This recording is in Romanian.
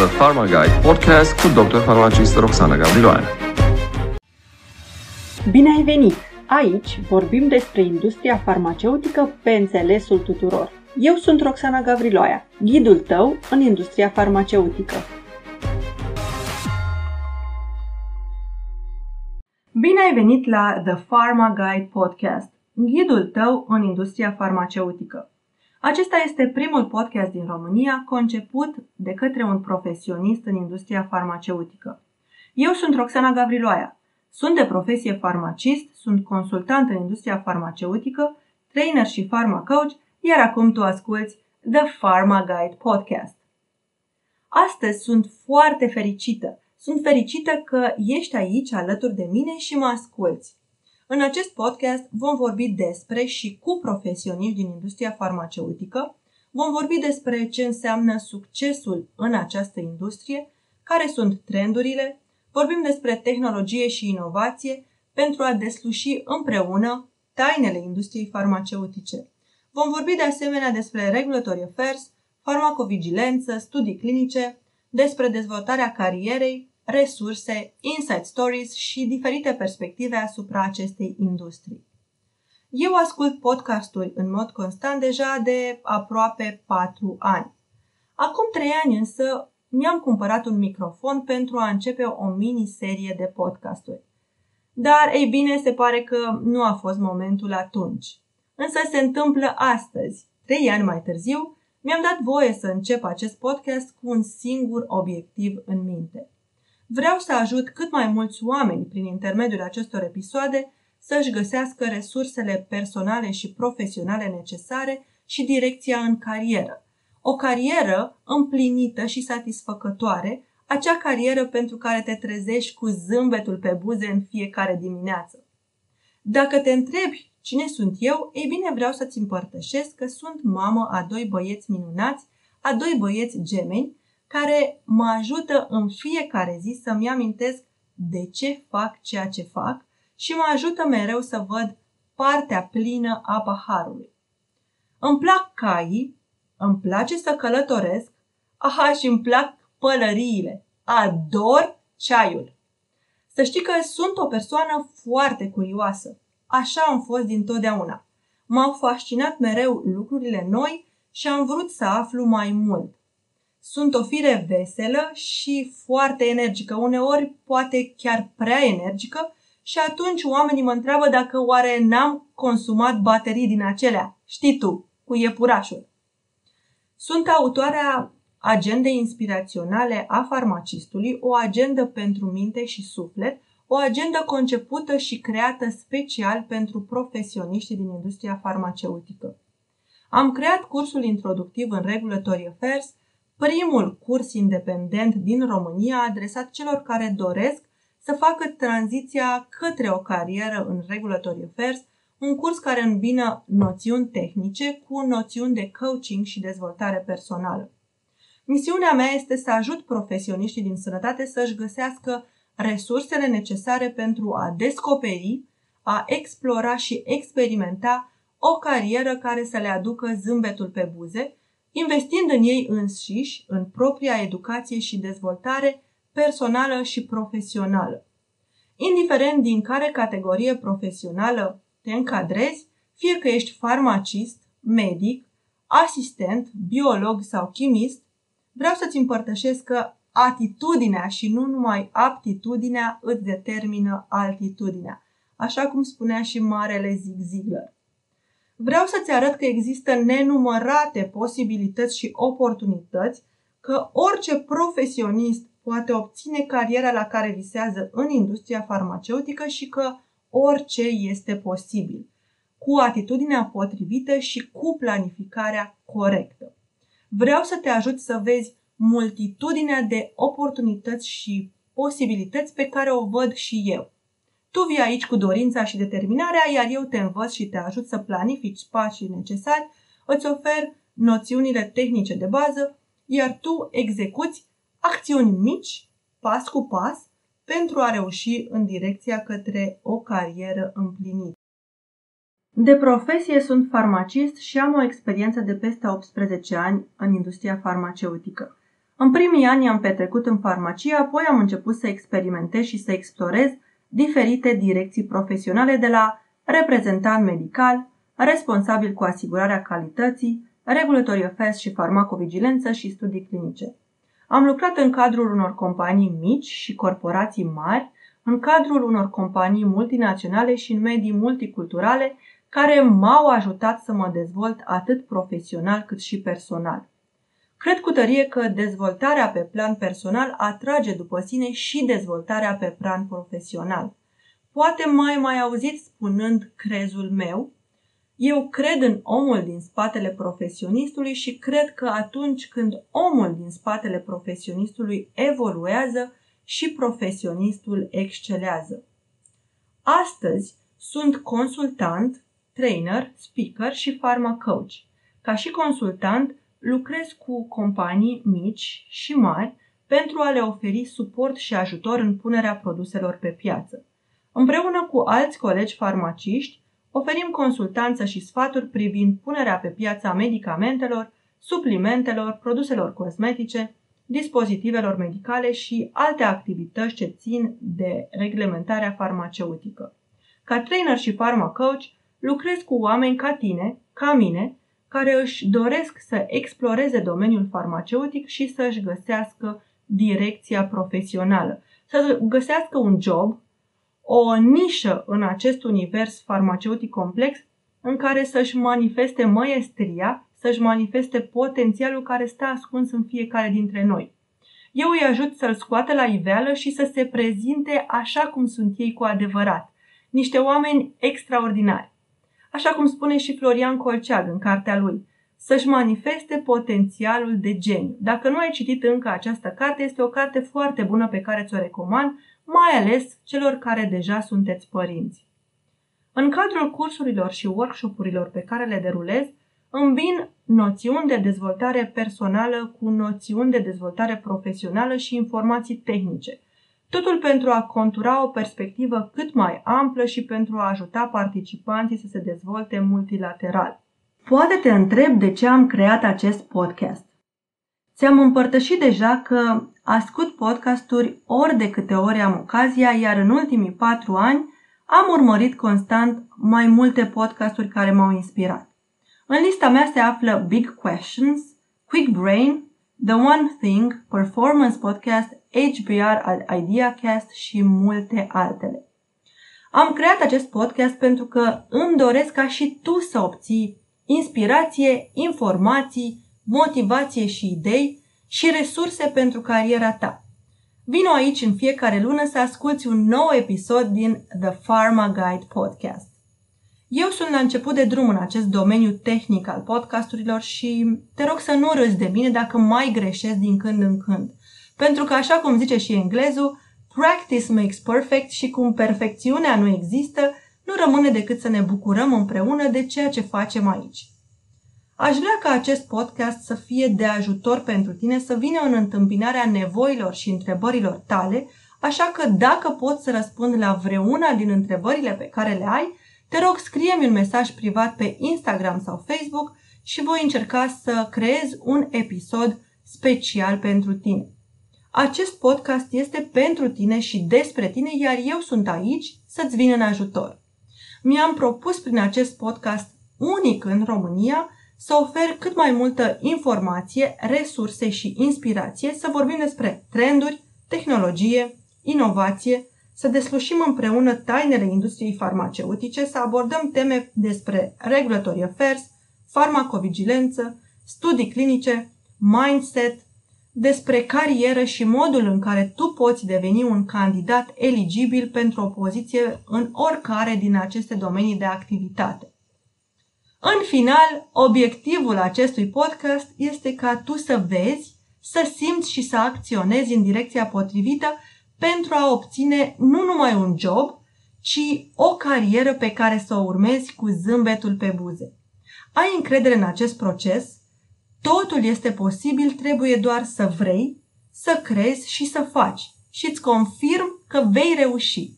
The Pharma Guide podcast cu Dr. Farmacist Roxana Gavriloae. Bine ai venit! Aici vorbim despre industria farmaceutică pe înțelesul tuturor. Eu sunt Roxana Gavriloaia, ghidul tău în industria farmaceutică. Bine ai venit la The Pharma Guide Podcast, ghidul tău în industria farmaceutică. Acesta este primul podcast din România conceput de către un profesionist în industria farmaceutică. Eu sunt Roxana Gavriloaia. Sunt de profesie farmacist, sunt consultant în industria farmaceutică, trainer și pharmacoach, iar acum tu asculți The Pharma Guide Podcast. Astăzi sunt foarte fericită. Sunt fericită că ești aici alături de mine și mă asculți. În acest podcast vom vorbi despre și cu profesioniști din industria farmaceutică, vom vorbi despre ce înseamnă succesul în această industrie, care sunt trendurile, vorbim despre tehnologie și inovație pentru a desluși împreună tainele industriei farmaceutice. Vom vorbi de asemenea despre regulatory affairs, farmacovigilență, studii clinice, despre dezvoltarea carierei, resurse, insight stories și diferite perspective asupra acestei industrii. Eu ascult podcasturi în mod constant deja de aproape 4 ani. Acum 3 ani însă mi-am cumpărat un microfon pentru a începe o mini-serie de podcasturi. Dar, ei bine, se pare că nu a fost momentul atunci. Însă se întâmplă astăzi, trei ani mai târziu, mi-am dat voie să încep acest podcast cu un singur obiectiv în minte. Vreau să ajut cât mai mulți oameni prin intermediul acestor episoade să-și găsească resursele personale și profesionale necesare și direcția în carieră. O carieră împlinită și satisfăcătoare, acea carieră pentru care te trezești cu zâmbetul pe buze în fiecare dimineață. Dacă te întrebi cine sunt eu, ei bine vreau să-ți împărtășesc că sunt mamă a doi băieți minunați, a doi băieți gemeni, care mă ajută în fiecare zi să-mi amintesc de ce fac ceea ce fac și mă ajută mereu să văd partea plină a paharului. Îmi plac caii, îmi place să călătoresc, aha, și îmi plac pălăriile. Ador ceaiul. Să știi că sunt o persoană foarte curioasă. Așa am fost dintotdeauna. M-au fascinat mereu lucrurile noi și am vrut să aflu mai mult. Sunt o fire veselă și foarte energică, uneori poate chiar prea energică și atunci oamenii mă întreabă dacă oare n-am consumat baterii din acelea, știi tu, cu iepurașul. Sunt autoarea agendei inspiraționale a farmacistului, o agendă pentru minte și suflet, o agendă concepută și creată special pentru profesioniștii din industria farmaceutică. Am creat cursul introductiv în Regulatory Affairs, primul curs independent din România adresat celor care doresc să facă tranziția către o carieră în Regulatory Affairs, un curs care îmbină noțiuni tehnice cu noțiuni de coaching și dezvoltare personală. Misiunea mea este să ajut profesioniștii din sănătate să-și găsească resursele necesare pentru a descoperi, a explora și experimenta o carieră care să le aducă zâmbetul pe buze, investind în ei înșiși, în propria educație și dezvoltare personală și profesională. Indiferent din care categorie profesională te încadrezi, fie că ești farmacist, medic, asistent, biolog sau chimist, vreau să-ți împărtășesc că atitudinea și nu numai aptitudinea îți determină altitudinea, așa cum spunea și marele Zig Ziglar. Vreau să-ți arăt că există nenumărate posibilități și oportunități, că orice profesionist poate obține cariera la care visează în industria farmaceutică și că orice este posibil, cu atitudinea potrivită și cu planificarea corectă. Vreau să te ajut să vezi multitudinea de oportunități și posibilități pe care o văd și eu. Tu vii aici cu dorința și determinarea, iar eu te învăț și te ajut să planifici pașii necesari, îți ofer noțiunile tehnice de bază, iar tu execuți acțiuni mici, pas cu pas, pentru a reuși în direcția către o carieră împlinită. De profesie sunt farmacist și am o experiență de peste 18 ani în industria farmaceutică. În primii ani am petrecut în farmacie, apoi am început să experimentez și să explorez diferite direcții profesionale de la reprezentant medical, responsabil cu asigurarea calității, regulatory affairs și farmacovigilență și studii clinice. Am lucrat în cadrul unor companii mici și corporații mari, în cadrul unor companii multinaționale și în medii multiculturale care m-au ajutat să mă dezvolt atât profesional cât și personal. Cred cu tărie că dezvoltarea pe plan personal atrage după sine și dezvoltarea pe plan profesional. Poate mai mai auzit spunând crezul meu, eu cred în omul din spatele profesionistului și cred că atunci când omul din spatele profesionistului evoluează și profesionistul excelează. Astăzi sunt consultant, trainer, speaker și pharmacoach. Ca și consultant, lucrez cu companii mici și mari pentru a le oferi suport și ajutor în punerea produselor pe piață. Împreună cu alți colegi farmaciști, oferim consultanță și sfaturi privind punerea pe piață a medicamentelor, suplimentelor, produselor cosmetice, dispozitivelor medicale și alte activități ce țin de reglementarea farmaceutică. Ca trainer și pharmacoach, lucrez cu oameni ca tine, ca mine, care își doresc să exploreze domeniul farmaceutic și să își găsească direcția profesională, să găsească un job, o nișă în acest univers farmaceutic complex în care să-și manifeste măestria, să-și manifeste potențialul care stă ascuns în fiecare dintre noi. Eu îi ajut să-l scoată la iveală și să se prezinte așa cum sunt ei cu adevărat. Niște oameni extraordinari așa cum spune și Florian Colceag în cartea lui, să-și manifeste potențialul de geniu. Dacă nu ai citit încă această carte, este o carte foarte bună pe care ți-o recomand, mai ales celor care deja sunteți părinți. În cadrul cursurilor și workshopurilor pe care le derulez, îmbin noțiuni de dezvoltare personală cu noțiuni de dezvoltare profesională și informații tehnice – Totul pentru a contura o perspectivă cât mai amplă și pentru a ajuta participanții să se dezvolte multilateral. Poate te întreb de ce am creat acest podcast. Ți-am împărtășit deja că ascult podcasturi ori de câte ori am ocazia, iar în ultimii patru ani am urmărit constant mai multe podcasturi care m-au inspirat. În lista mea se află Big Questions, Quick Brain, The One Thing, Performance Podcast, HBR IdeaCast și multe altele. Am creat acest podcast pentru că îmi doresc ca și tu să obții inspirație, informații, motivație și idei și resurse pentru cariera ta. Vino aici în fiecare lună să asculți un nou episod din The Pharma Guide Podcast. Eu sunt la început de drum în acest domeniu tehnic al podcasturilor și te rog să nu râzi de mine dacă mai greșesc din când în când. Pentru că, așa cum zice și englezul, practice makes perfect și cum perfecțiunea nu există, nu rămâne decât să ne bucurăm împreună de ceea ce facem aici. Aș vrea ca acest podcast să fie de ajutor pentru tine să vină în întâmpinarea nevoilor și întrebărilor tale, așa că dacă pot să răspund la vreuna din întrebările pe care le ai, te rog, scrie-mi un mesaj privat pe Instagram sau Facebook și voi încerca să creez un episod special pentru tine. Acest podcast este pentru tine și despre tine, iar eu sunt aici să-ți vin în ajutor. Mi-am propus prin acest podcast unic în România să ofer cât mai multă informație, resurse și inspirație, să vorbim despre trenduri, tehnologie, inovație, să deslușim împreună tainele industriei farmaceutice, să abordăm teme despre regulatory affairs, farmacovigilență, studii clinice, mindset, despre carieră și modul în care tu poți deveni un candidat eligibil pentru o poziție în oricare din aceste domenii de activitate. În final, obiectivul acestui podcast este ca tu să vezi, să simți și să acționezi în direcția potrivită pentru a obține nu numai un job, ci o carieră pe care să o urmezi cu zâmbetul pe buze. Ai încredere în acest proces? Totul este posibil, trebuie doar să vrei, să crezi și să faci. Și îți confirm că vei reuși.